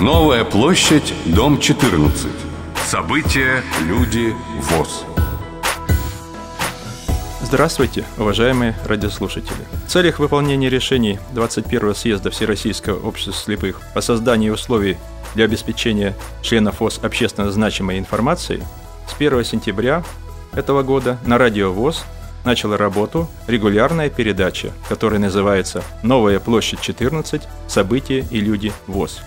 Новая площадь, дом 14. События, люди, ВОЗ. Здравствуйте, уважаемые радиослушатели. В целях выполнения решений 21-го съезда Всероссийского общества слепых по созданию условий для обеспечения членов ВОЗ общественно значимой информацией с 1 сентября этого года на радио ВОЗ начала работу регулярная передача, которая называется «Новая площадь 14. События и люди ВОЗ».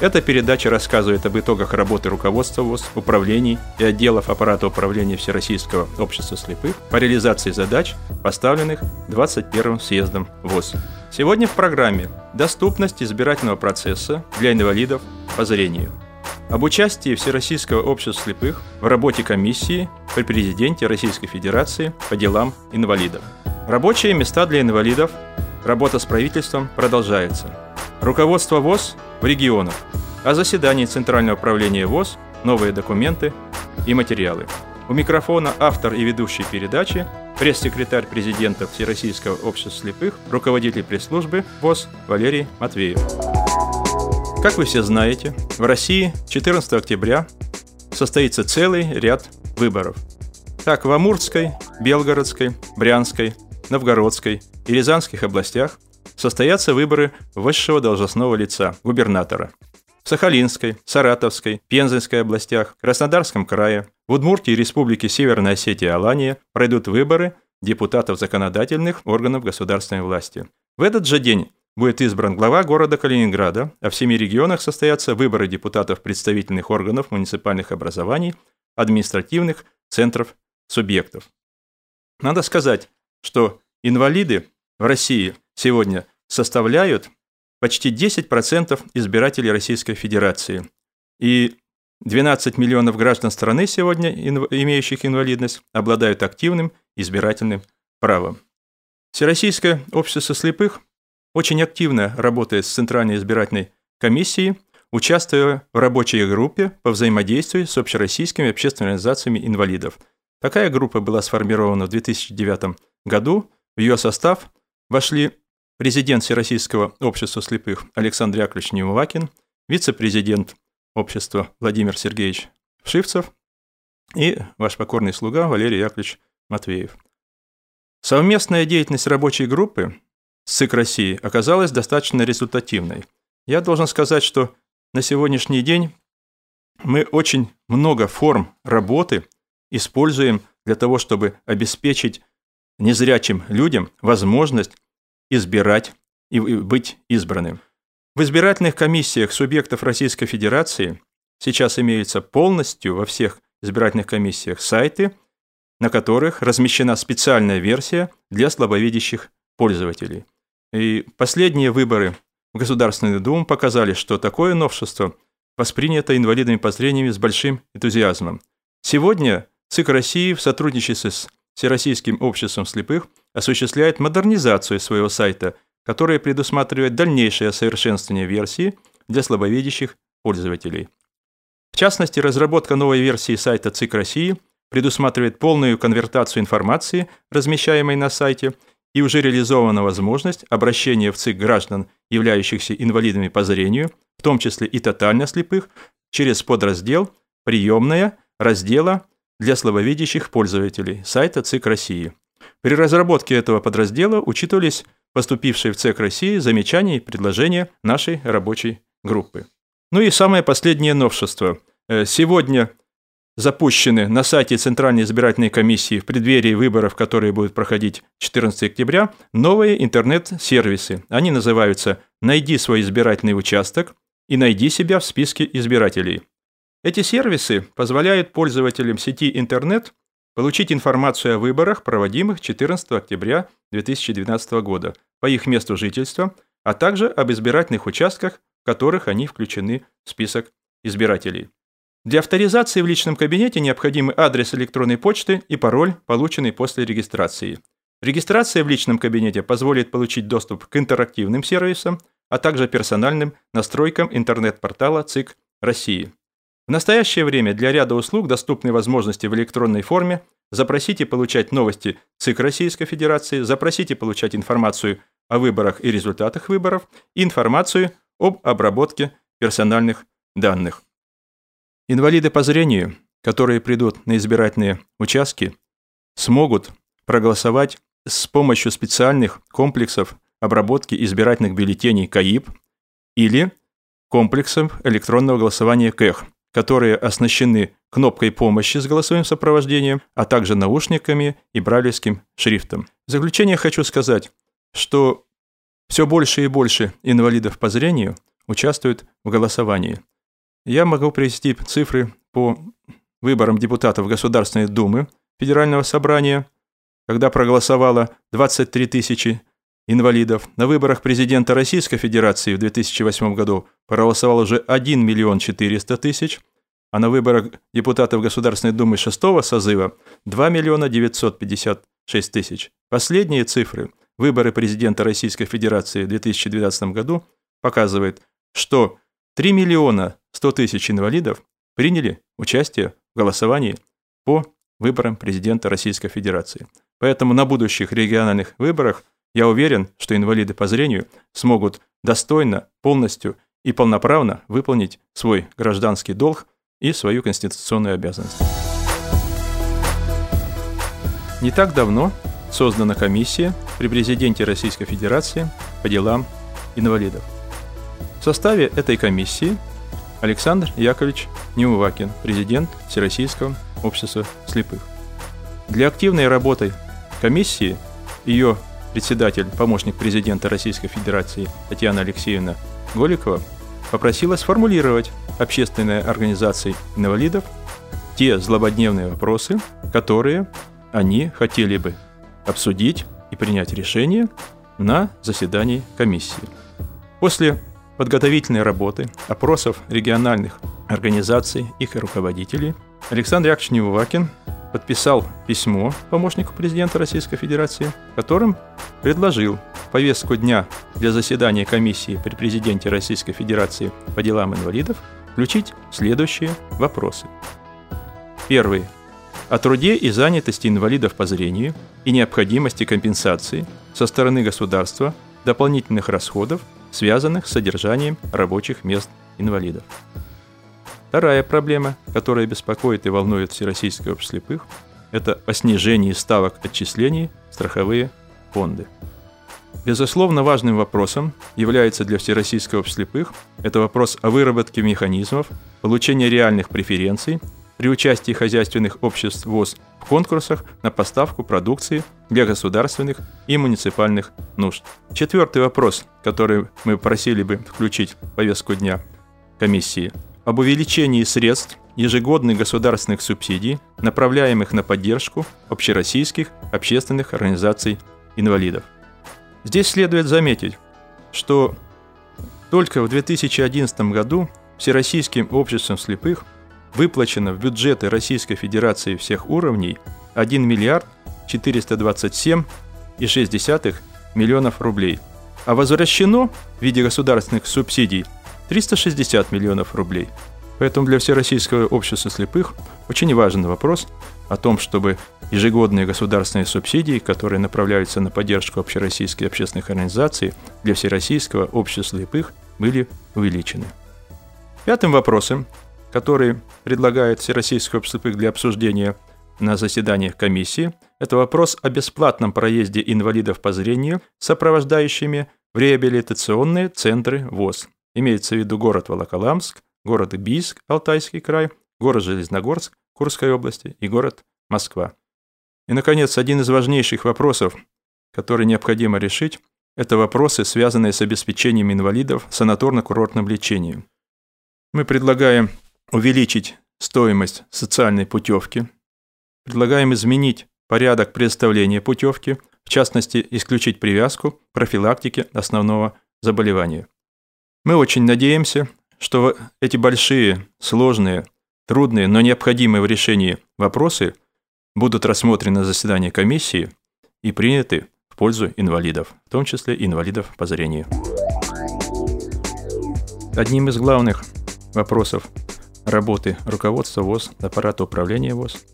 Эта передача рассказывает об итогах работы руководства ВОЗ, управлений и отделов аппарата управления Всероссийского общества слепых по реализации задач, поставленных 21-м съездом ВОЗ. Сегодня в программе «Доступность избирательного процесса для инвалидов по зрению». Об участии Всероссийского общества слепых в работе комиссии при президенте Российской Федерации по делам инвалидов. Рабочие места для инвалидов, работа с правительством продолжается. Руководство ВОЗ в регионах. О заседании Центрального управления ВОЗ, новые документы и материалы. У микрофона автор и ведущий передачи, пресс-секретарь президента Всероссийского общества слепых, руководитель пресс-службы ВОЗ Валерий Матвеев. Как вы все знаете, в России 14 октября состоится целый ряд выборов. Так, в Амурской, Белгородской, Брянской, Новгородской и Рязанских областях состоятся выборы высшего должностного лица – губернатора. В Сахалинской, Саратовской, Пензенской областях, Краснодарском крае, в Удмуртии и Республике Северная Осетия и Алания пройдут выборы депутатов законодательных органов государственной власти. В этот же день будет избран глава города Калининграда, а в семи регионах состоятся выборы депутатов представительных органов муниципальных образований, административных центров субъектов. Надо сказать, что инвалиды в России сегодня составляют почти 10% избирателей Российской Федерации. И 12 миллионов граждан страны сегодня, имеющих инвалидность, обладают активным избирательным правом. Всероссийское общество слепых очень активно работает с Центральной избирательной комиссией, участвуя в рабочей группе по взаимодействию с общероссийскими общественными организациями инвалидов. Такая группа была сформирована в 2009 году. В ее состав вошли президент Всероссийского общества слепых Александр Яковлевич Немывакин, вице-президент общества Владимир Сергеевич Шивцев и ваш покорный слуга Валерий Яковлевич Матвеев. Совместная деятельность рабочей группы СИК России оказалась достаточно результативной. Я должен сказать, что на сегодняшний день мы очень много форм работы используем для того, чтобы обеспечить незрячим людям возможность избирать и быть избранным. В избирательных комиссиях субъектов Российской Федерации сейчас имеются полностью во всех избирательных комиссиях сайты, на которых размещена специальная версия для слабовидящих пользователей. И последние выборы в Государственную Думу показали, что такое новшество воспринято инвалидами по зрению с большим энтузиазмом. Сегодня ЦИК России в сотрудничестве с Всероссийским обществом слепых осуществляет модернизацию своего сайта, которая предусматривает дальнейшее совершенствование версии для слабовидящих пользователей. В частности, разработка новой версии сайта ЦИК России предусматривает полную конвертацию информации, размещаемой на сайте, и уже реализована возможность обращения в ЦИК граждан, являющихся инвалидами по зрению, в том числе и тотально слепых, через подраздел «Приемная» раздела для слабовидящих пользователей сайта ЦИК России. При разработке этого подраздела учитывались поступившие в ЦИК России замечания и предложения нашей рабочей группы. Ну и самое последнее новшество. Э, сегодня запущены на сайте Центральной избирательной комиссии в преддверии выборов, которые будут проходить 14 октября, новые интернет-сервисы. Они называются «Найди свой избирательный участок» и «Найди себя в списке избирателей». Эти сервисы позволяют пользователям сети интернет получить информацию о выборах, проводимых 14 октября 2012 года по их месту жительства, а также об избирательных участках, в которых они включены в список избирателей. Для авторизации в личном кабинете необходимы адрес электронной почты и пароль, полученный после регистрации. Регистрация в личном кабинете позволит получить доступ к интерактивным сервисам, а также персональным настройкам интернет-портала ЦИК России. В настоящее время для ряда услуг доступны возможности в электронной форме запросить и получать новости ЦИК Российской Федерации, запросить и получать информацию о выборах и результатах выборов информацию об обработке персональных данных. Инвалиды по зрению, которые придут на избирательные участки, смогут проголосовать с помощью специальных комплексов обработки избирательных бюллетеней КАИП или комплексов электронного голосования КЭХ, которые оснащены кнопкой помощи с голосовым сопровождением, а также наушниками и брайлевским шрифтом. В заключение хочу сказать, что все больше и больше инвалидов по зрению участвуют в голосовании. Я могу привести цифры по выборам депутатов Государственной Думы Федерального собрания, когда проголосовало 23 тысячи инвалидов. На выборах президента Российской Федерации в 2008 году проголосовало уже 1 миллион 400 тысяч, а на выборах депутатов Государственной Думы шестого созыва 2 миллиона 956 тысяч. Последние цифры выборы президента Российской Федерации в 2012 году показывают, что 3 миллиона 100 тысяч инвалидов приняли участие в голосовании по выборам президента Российской Федерации. Поэтому на будущих региональных выборах я уверен, что инвалиды по зрению смогут достойно, полностью и полноправно выполнить свой гражданский долг и свою конституционную обязанность. Не так давно создана комиссия при президенте Российской Федерации по делам инвалидов. В составе этой комиссии Александр Яковлевич Неувакин, президент Всероссийского общества слепых. Для активной работы комиссии ее председатель, помощник президента Российской Федерации Татьяна Алексеевна Голикова попросила сформулировать общественной организации инвалидов те злободневные вопросы, которые они хотели бы обсудить и принять решение на заседании комиссии. После подготовительной работы, опросов региональных организаций, их руководителей, Александр Яковлевич Невакин подписал письмо помощнику президента Российской Федерации, которым предложил повестку дня для заседания комиссии при президенте Российской Федерации по делам инвалидов включить следующие вопросы. Первый. О труде и занятости инвалидов по зрению и необходимости компенсации со стороны государства дополнительных расходов, связанных с содержанием рабочих мест инвалидов. Вторая проблема, которая беспокоит и волнует Всероссийское общество слепых, это о снижении ставок отчислений в страховые фонды. Безусловно, важным вопросом является для Всероссийского общества слепых это вопрос о выработке механизмов получения реальных преференций при участии хозяйственных обществ ВОЗ в конкурсах на поставку продукции для государственных и муниципальных нужд. Четвертый вопрос, который мы просили бы включить в повестку дня комиссии – об увеличении средств ежегодных государственных субсидий, направляемых на поддержку общероссийских общественных организаций инвалидов. Здесь следует заметить, что только в 2011 году Всероссийским обществом слепых выплачено в бюджеты Российской Федерации всех уровней 1 миллиард 427,6 миллионов рублей, а возвращено в виде государственных субсидий 360 миллионов рублей. Поэтому для Всероссийского общества слепых очень важен вопрос о том, чтобы ежегодные государственные субсидии, которые направляются на поддержку общероссийской общественных организаций для Всероссийского общества слепых, были увеличены. Пятым вопросом, который предлагает Всероссийское общество слепых для обсуждения на заседаниях комиссии, это вопрос о бесплатном проезде инвалидов по зрению, сопровождающими в реабилитационные центры ВОЗ – Имеется в виду город Волоколамск, город Бийск, Алтайский край, город Железногорск, Курской области и город Москва. И, наконец, один из важнейших вопросов, который необходимо решить, это вопросы, связанные с обеспечением инвалидов санаторно-курортным лечением. Мы предлагаем увеличить стоимость социальной путевки, предлагаем изменить порядок предоставления путевки, в частности, исключить привязку профилактики основного заболевания. Мы очень надеемся, что эти большие, сложные, трудные, но необходимые в решении вопросы будут рассмотрены на заседании комиссии и приняты в пользу инвалидов, в том числе инвалидов по зрению. Одним из главных вопросов работы руководства ВОЗ, аппарата управления ВОЗ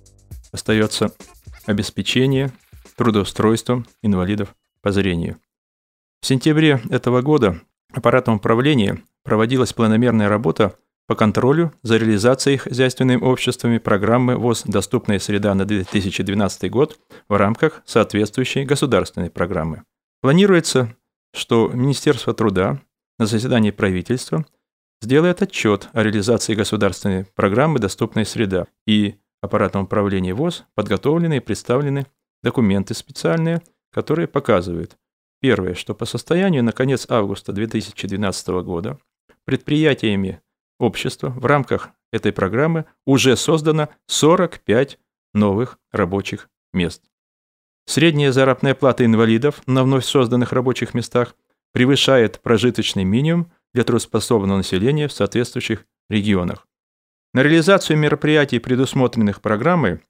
остается обеспечение трудоустройством инвалидов по зрению. В сентябре этого года аппаратом управления проводилась планомерная работа по контролю за реализацией хозяйственными обществами программы ВОЗ «Доступная среда» на 2012 год в рамках соответствующей государственной программы. Планируется, что Министерство труда на заседании правительства сделает отчет о реализации государственной программы «Доступная среда» и аппаратом управления ВОЗ подготовлены и представлены документы специальные, которые показывают, первое, что по состоянию на конец августа 2012 года предприятиями общества в рамках этой программы уже создано 45 новых рабочих мест. Средняя заработная плата инвалидов на вновь созданных рабочих местах превышает прожиточный минимум для трудоспособного населения в соответствующих регионах. На реализацию мероприятий, предусмотренных программой,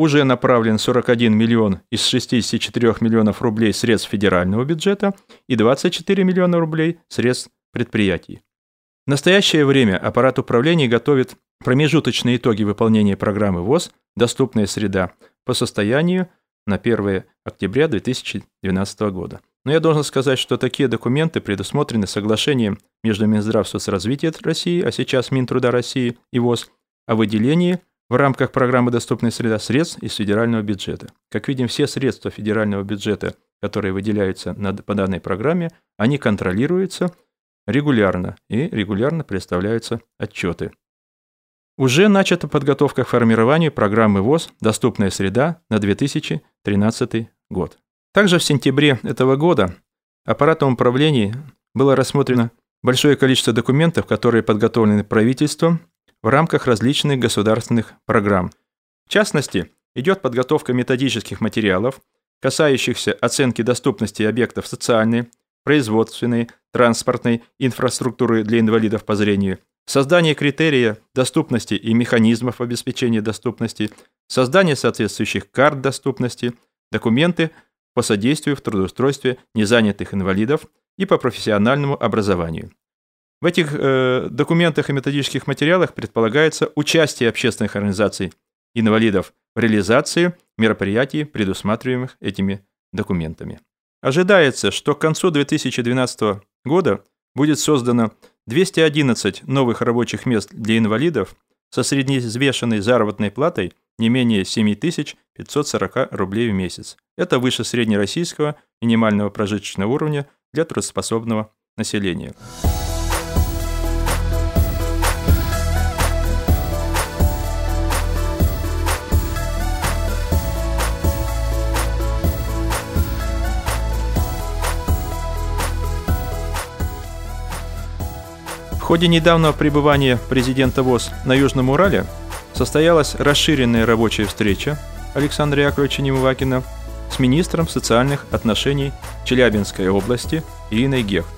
уже направлен 41 миллион из 64 миллионов рублей средств федерального бюджета и 24 миллиона рублей средств предприятий. В настоящее время аппарат управления готовит промежуточные итоги выполнения программы ВОЗ «Доступная среда» по состоянию на 1 октября 2012 года. Но я должен сказать, что такие документы предусмотрены соглашением между Минздрав соцразвития России, а сейчас Минтруда России и ВОЗ, о выделении в рамках программы «Доступная среда» средств из федерального бюджета. Как видим, все средства федерального бюджета, которые выделяются по данной программе, они контролируются регулярно и регулярно представляются отчеты. Уже начата подготовка к формированию программы ВОЗ «Доступная среда» на 2013 год. Также в сентябре этого года аппаратом управления было рассмотрено большое количество документов, которые подготовлены правительством в рамках различных государственных программ. В частности, идет подготовка методических материалов, касающихся оценки доступности объектов социальной, производственной, транспортной инфраструктуры для инвалидов по зрению, создание критерия доступности и механизмов обеспечения доступности, создание соответствующих карт доступности, документы по содействию в трудоустройстве незанятых инвалидов и по профессиональному образованию. В этих э, документах и методических материалах предполагается участие общественных организаций инвалидов в реализации мероприятий, предусматриваемых этими документами. Ожидается, что к концу 2012 года будет создано 211 новых рабочих мест для инвалидов со среднеизвешенной заработной платой не менее 7540 рублей в месяц. Это выше среднероссийского минимального прожиточного уровня для трудоспособного населения. Ходе недавнего пребывания президента ВОЗ на Южном Урале состоялась расширенная рабочая встреча Александра Яковлевича Немывакина с министром социальных отношений Челябинской области Ириной Гехт.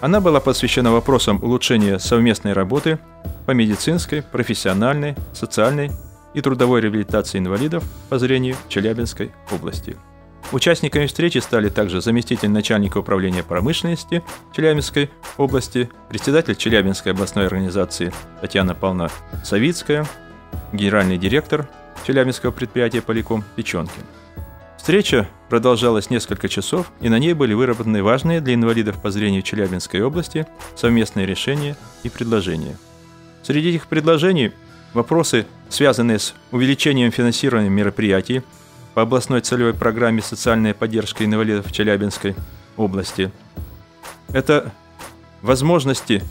Она была посвящена вопросам улучшения совместной работы по медицинской, профессиональной, социальной и трудовой реабилитации инвалидов по зрению Челябинской области. Участниками встречи стали также заместитель начальника управления промышленности Челябинской области, председатель Челябинской областной организации Татьяна Павловна Савицкая, генеральный директор Челябинского предприятия Поликом Печенкин. Встреча продолжалась несколько часов, и на ней были выработаны важные для инвалидов по зрению Челябинской области совместные решения и предложения. Среди этих предложений вопросы, связанные с увеличением финансирования мероприятий по областной целевой программе «Социальная поддержка инвалидов Челябинской области». Это возможности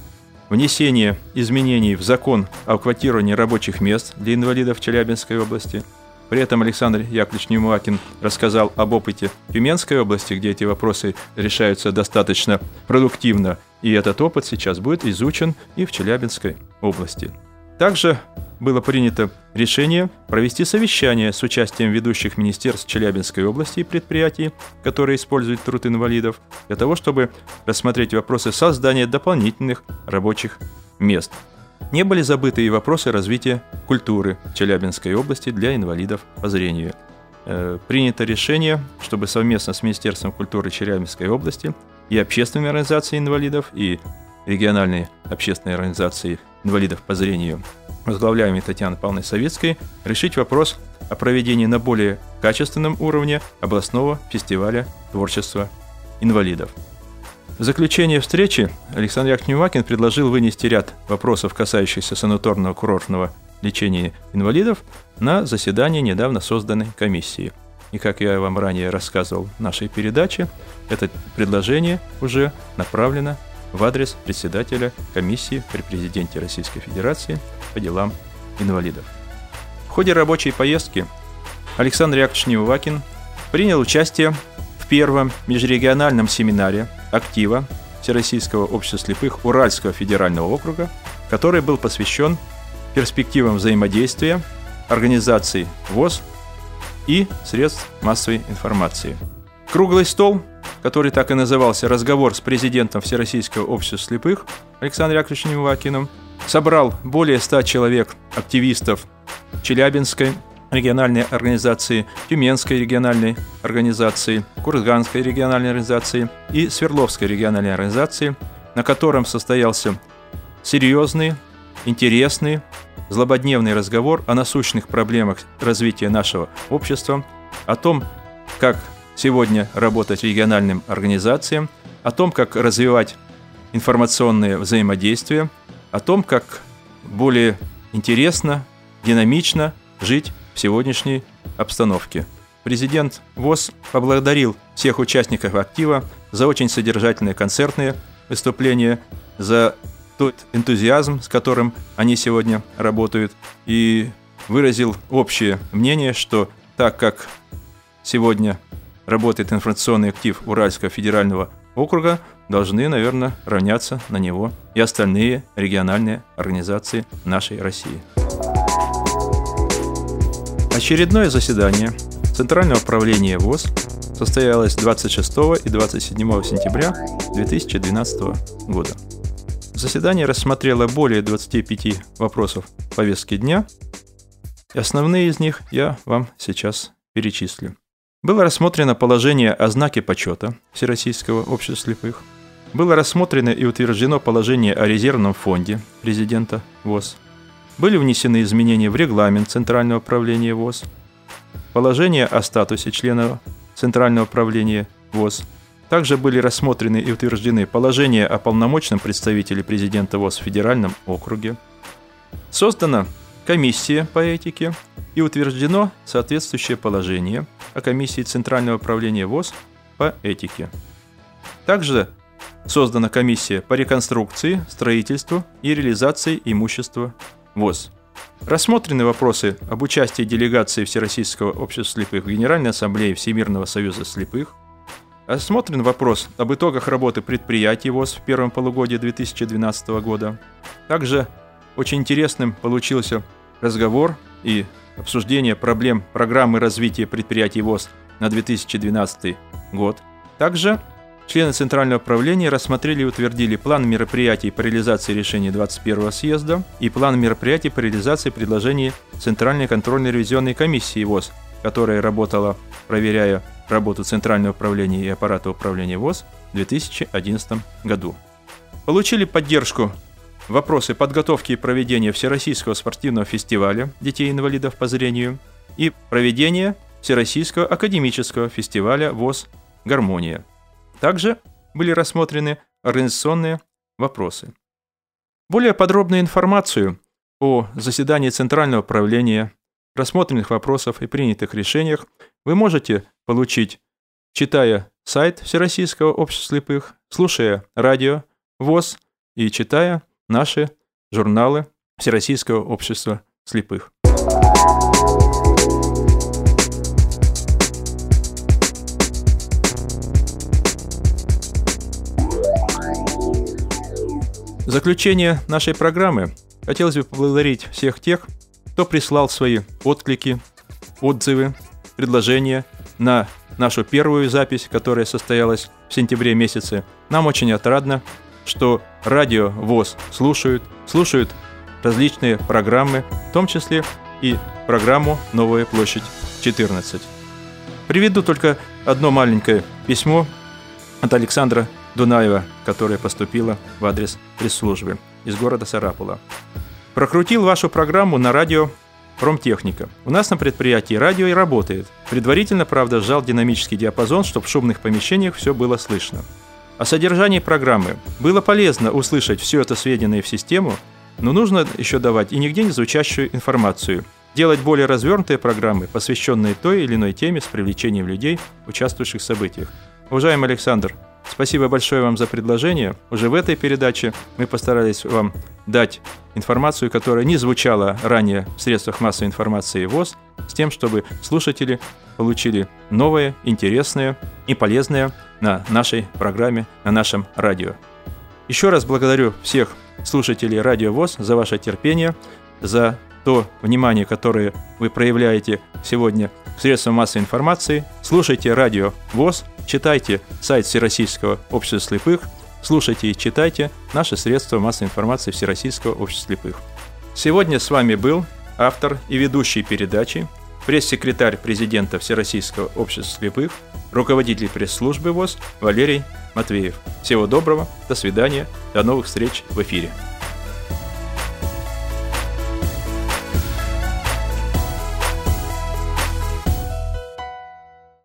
внесения изменений в закон о квотировании рабочих мест для инвалидов Челябинской области. При этом Александр Яковлевич Немуакин рассказал об опыте Тюменской области, где эти вопросы решаются достаточно продуктивно, и этот опыт сейчас будет изучен и в Челябинской области. Также было принято решение провести совещание с участием ведущих министерств Челябинской области и предприятий, которые используют труд инвалидов, для того, чтобы рассмотреть вопросы создания дополнительных рабочих мест. Не были забыты и вопросы развития культуры Челябинской области для инвалидов по зрению. Э, принято решение, чтобы совместно с Министерством культуры Челябинской области и общественными организациями инвалидов, и региональной общественной организации инвалидов по зрению, возглавляемой Татьяной Павловной Советской, решить вопрос о проведении на более качественном уровне областного фестиваля творчества инвалидов. В заключение встречи Александр Яковлевич предложил вынести ряд вопросов, касающихся санаторного курортного лечения инвалидов, на заседание недавно созданной комиссии. И как я вам ранее рассказывал в нашей передаче, это предложение уже направлено в адрес председателя комиссии при президенте Российской Федерации по делам инвалидов. В ходе рабочей поездки Александр Яковлевич Невакин принял участие в первом межрегиональном семинаре актива Всероссийского общества слепых Уральского федерального округа, который был посвящен перспективам взаимодействия организаций ВОЗ и средств массовой информации. Круглый стол, который так и назывался «Разговор с президентом Всероссийского общества слепых» Александром Яковлевичем Невакиным, собрал более 100 человек, активистов Челябинской региональной организации, Тюменской региональной организации, Курганской региональной организации и Свердловской региональной организации, на котором состоялся серьезный, интересный, злободневный разговор о насущных проблемах развития нашего общества, о том, как сегодня работать региональным организациям, о том, как развивать информационные взаимодействия, о том, как более интересно, динамично жить в сегодняшней обстановке. Президент ВОЗ поблагодарил всех участников актива за очень содержательные концертные выступления, за тот энтузиазм, с которым они сегодня работают, и выразил общее мнение, что так как сегодня работает информационный актив Уральского федерального округа, должны, наверное, равняться на него и остальные региональные организации нашей России. Очередное заседание Центрального управления ВОЗ состоялось 26 и 27 сентября 2012 года. Заседание рассмотрело более 25 вопросов повестки дня, и основные из них я вам сейчас перечислю. Было рассмотрено положение о знаке почета Всероссийского общества слепых. Было рассмотрено и утверждено положение о резервном фонде президента ВОЗ – были внесены изменения в регламент Центрального управления ВОЗ, положение о статусе члена Центрального управления ВОЗ. Также были рассмотрены и утверждены положения о полномочном представителе президента ВОЗ в Федеральном округе. Создана комиссия по этике и утверждено соответствующее положение о комиссии Центрального управления ВОЗ по этике. Также создана комиссия по реконструкции, строительству и реализации имущества ВОЗ. Рассмотрены вопросы об участии делегации Всероссийского общества слепых в Генеральной Ассамблее Всемирного союза слепых. Рассмотрен вопрос об итогах работы предприятий ВОЗ в первом полугодии 2012 года. Также очень интересным получился разговор и обсуждение проблем программы развития предприятий ВОЗ на 2012 год. Также Члены Центрального правления рассмотрели и утвердили план мероприятий по реализации решений 21 съезда и план мероприятий по реализации предложений Центральной контрольно-ревизионной комиссии ВОЗ, которая работала, проверяя работу Центрального управления и аппарата управления ВОЗ в 2011 году. Получили поддержку вопросы подготовки и проведения Всероссийского спортивного фестиваля детей-инвалидов по зрению и проведения Всероссийского академического фестиваля ВОЗ «Гармония». Также были рассмотрены организационные вопросы. Более подробную информацию о заседании Центрального управления, рассмотренных вопросов и принятых решениях вы можете получить, читая сайт Всероссийского общества слепых, слушая радио, ВОЗ и читая наши журналы Всероссийского общества слепых. В заключение нашей программы хотелось бы поблагодарить всех тех, кто прислал свои отклики, отзывы, предложения на нашу первую запись, которая состоялась в сентябре месяце. Нам очень отрадно, что радио ВОЗ слушают, слушают различные программы, в том числе и программу «Новая площадь 14». Приведу только одно маленькое письмо от Александра Дунаева, которая поступила в адрес пресс-службы из города Сарапула. Прокрутил вашу программу на радио Промтехника. У нас на предприятии радио и работает. Предварительно, правда, сжал динамический диапазон, чтобы в шумных помещениях все было слышно. О содержании программы было полезно услышать все это сведенное в систему, но нужно еще давать и нигде не звучащую информацию, делать более развернутые программы, посвященные той или иной теме с привлечением людей, участвующих в событиях. Уважаемый Александр, спасибо большое вам за предложение. Уже в этой передаче мы постарались вам дать информацию, которая не звучала ранее в средствах массовой информации ВОЗ, с тем, чтобы слушатели получили новое, интересное и полезное на нашей программе, на нашем радио. Еще раз благодарю всех слушателей Радио ВОЗ за ваше терпение, за то внимание, которое вы проявляете сегодня в средствах массовой информации. Слушайте Радио ВОЗ, читайте сайт Всероссийского общества слепых, слушайте и читайте наши средства массовой информации Всероссийского общества слепых. Сегодня с вами был автор и ведущий передачи пресс-секретарь президента Всероссийского общества слепых, руководитель пресс-службы ВОЗ Валерий Матвеев. Всего доброго, до свидания, до новых встреч в эфире.